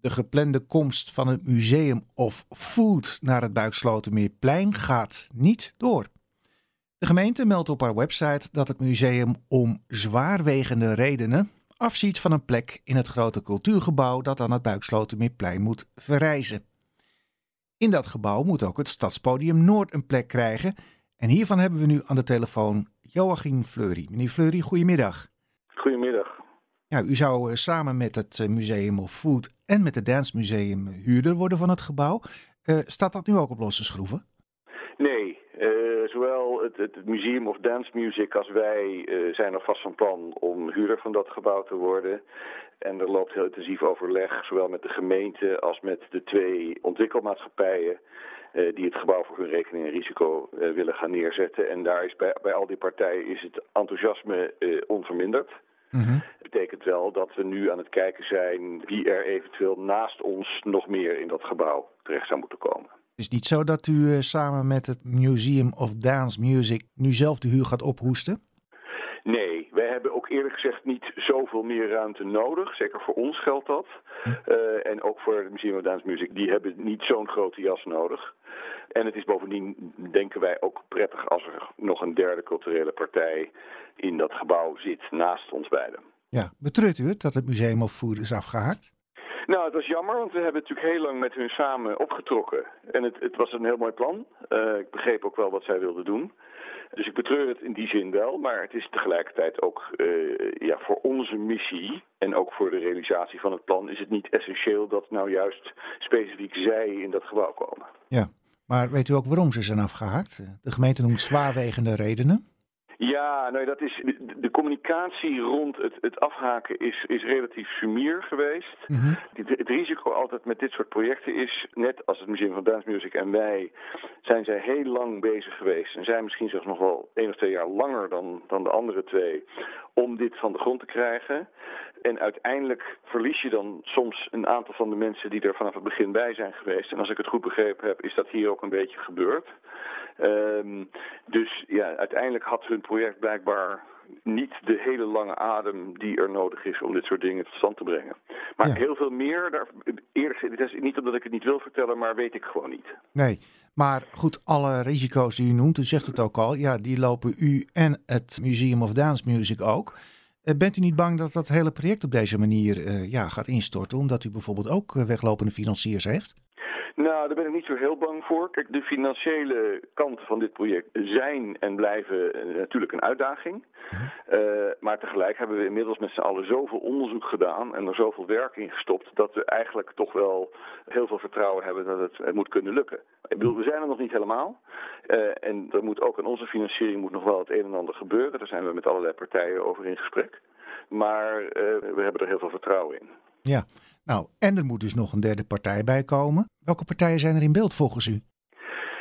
De geplande komst van het Museum of Food naar het Buikslotermeerplein gaat niet door. De gemeente meldt op haar website dat het museum om zwaarwegende redenen afziet van een plek in het grote cultuurgebouw dat aan het Buikslotermeerplein moet verrijzen. In dat gebouw moet ook het Stadspodium Noord een plek krijgen. En hiervan hebben we nu aan de telefoon Joachim Fleury. Meneer Fleury, goedemiddag. Goedemiddag. Ja, u zou eh, samen met het eh, Museum of Food en met het Dance Museum huurder worden van het gebouw. Uh, staat dat nu ook op losse schroeven? Nee, uh, zowel het, het, Museum of Dance Music als wij uh, zijn nog vast van plan om huurder van dat gebouw te worden. En er loopt heel intensief overleg, zowel met de gemeente als met de twee ontwikkelmaatschappijen uh, die het gebouw voor hun rekening en risico willen gaan neerzetten. En daar is bij, bij al die partijen is het enthousiasme onverminderd. Mm -hmm. Betekent wel dat we nu aan het kijken zijn wie er eventueel naast ons nog meer in dat gebouw terecht zou moeten komen. Het is niet zo dat u uh, samen met het Museum of Dance Music nu zelf de huur gaat ophoesten? Nee, wij hebben ook eerlijk gezegd niet zoveel meer ruimte nodig. Zeker voor ons geldt dat. Uh, en ook voor het Museum of Dance Music. Die hebben niet zo'n grote jas nodig. En het is bovendien, denken wij, ook prettig als er nog een derde culturele partij in dat gebouw zit naast ons beiden. Ja, betreurt u het dat het Museum Food is afgehaakt? Nou, het was jammer, want we hebben natuurlijk heel lang met hun samen opgetrokken. En het, het was een heel mooi plan. Uh, ik begreep ook wel wat zij wilden doen. Dus ik betreur het in die zin wel, maar het is tegelijkertijd ook uh, ja, voor onze missie en ook voor de realisatie van het plan is het niet essentieel dat nou juist specifiek zij in dat gebouw komen. Ja, maar weet u ook waarom ze zijn afgehaakt? De gemeente noemt zwaarwegende redenen. Ja, nou dat is, de communicatie rond het, het afhaken is, is relatief sumier geweest. Mm -hmm. het, het, risico altijd met dit soort projecten is, net als het Museum van Dance Music en wij, zijn zij heel lang bezig geweest. En zijn misschien zelfs nog wel één of twee jaar langer dan, dan de andere twee, om dit van de grond te krijgen. En uiteindelijk verlies je dan soms een aantal van de mensen die er vanaf het begin bij zijn geweest. En als ik het goed begrepen heb, is dat hier ook een beetje gebeurd. Um, dus ja, uiteindelijk had hun project blijkbaar niet de hele lange adem die er nodig is om dit soort dingen tot stand te brengen. Maar ja. heel veel meer, daar, eerlijk gezegd, is niet omdat ik het niet wil vertellen, maar weet ik gewoon niet. Nee, maar goed, alle risico's die u noemt, u zegt het ook al, ja, die lopen u en het Museum of Dance Music ook. Bent u niet bang dat dat hele project op deze manier uh, ja, gaat instorten, omdat u bijvoorbeeld ook weglopende financiers heeft? Nou, daar ben ik niet zo heel bang voor. Kijk, de financiële kanten van dit project zijn en blijven uh, natuurlijk een uitdaging. Uh, maar tegelijk hebben we inmiddels met z'n allen zoveel onderzoek gedaan en er zoveel werk in gestopt dat we eigenlijk toch wel heel veel vertrouwen hebben dat het, het moet kunnen lukken. Ik bedoel, we zijn er nog niet helemaal. Uh, en er moet ook aan onze financiering moet nog wel het een en ander gebeuren. Daar zijn we met allerlei partijen over in gesprek. Maar we hebben er heel veel vertrouwen in. Ja, nou, en er moet dus nog een derde partij bij komen. Welke partijen zijn er in beeld volgens u?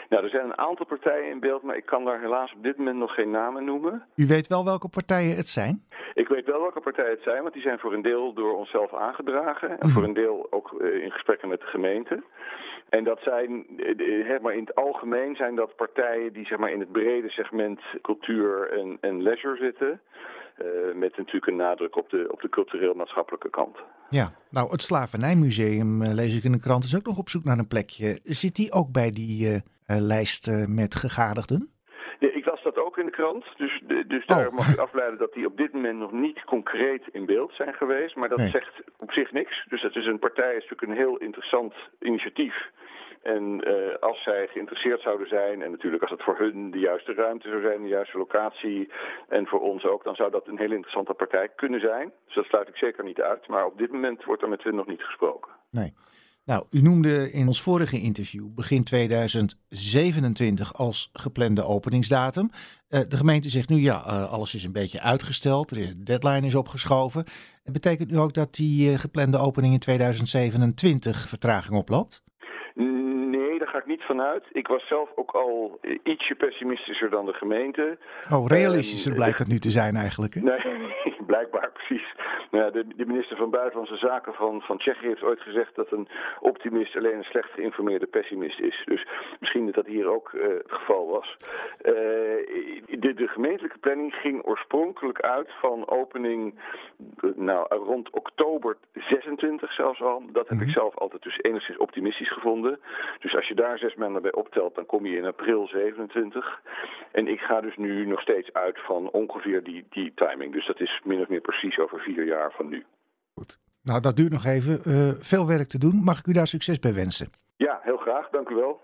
Nou, er zijn een aantal partijen in beeld, maar ik kan daar helaas op dit moment nog geen namen noemen. U weet wel welke partijen het zijn? Ik weet wel welke partijen het zijn, want die zijn voor een deel door onszelf aangedragen. En voor een deel ook in gesprekken met de gemeente. En dat zijn, maar in het algemeen zijn dat partijen die zeg maar, in het brede segment cultuur en, en leisure zitten. Uh, met natuurlijk een nadruk op de, op de cultureel-maatschappelijke kant. Ja, nou het Slavernijmuseum, uh, lees ik in de krant, is ook nog op zoek naar een plekje. Zit die ook bij die uh, lijst met gegadigden? Ja, ik las dat ook in de krant, dus, dus daar oh. mag u afleiden dat die op dit moment nog niet concreet in beeld zijn geweest. Maar dat nee. zegt op zich niks. Dus het is een partij, is natuurlijk een heel interessant initiatief. En uh, als zij geïnteresseerd zouden zijn, en natuurlijk als het voor hun de juiste ruimte zou zijn, de juiste locatie, en voor ons ook, dan zou dat een hele interessante partij kunnen zijn. Dus dat sluit ik zeker niet uit. Maar op dit moment wordt er met hun nog niet gesproken. Nee. Nou, u noemde in ons vorige interview begin 2027 als geplande openingsdatum. Uh, de gemeente zegt nu ja, uh, alles is een beetje uitgesteld, de deadline is opgeschoven. Het betekent nu ook dat die uh, geplande opening in 2027 vertraging oploopt? Nee, daar ga ik niet vanuit. Ik was zelf ook al ietsje pessimistischer dan de gemeente. Oh, realistischer uh, blijkt dat nu te zijn eigenlijk. Hè? Nee, blijkbaar precies. Nou ja, de, de, minister van Buitenlandse Zaken van, van Tsjechië heeft ooit gezegd dat een optimist alleen een slecht geïnformeerde pessimist is. Dus misschien dat dat hier ook uh, het geval was. Uh, de, de, gemeentelijke planning ging oorspronkelijk uit van opening nou, rond oktober 26 zelfs al. Dat heb ik mhm. zelf altijd dus enigszins optimistisch gevonden. Dus als je daar zes maanden bij optelt, dan kom je in april 27. En ik ga dus nu nog steeds uit van ongeveer die, die timing. Dus dat is min of meer precies over vier jaar van nu. Goed. Nou, dat duurt nog even. Uh, veel werk te doen. Mag ik u daar succes bij wensen? Ja, heel graag. Dank u wel.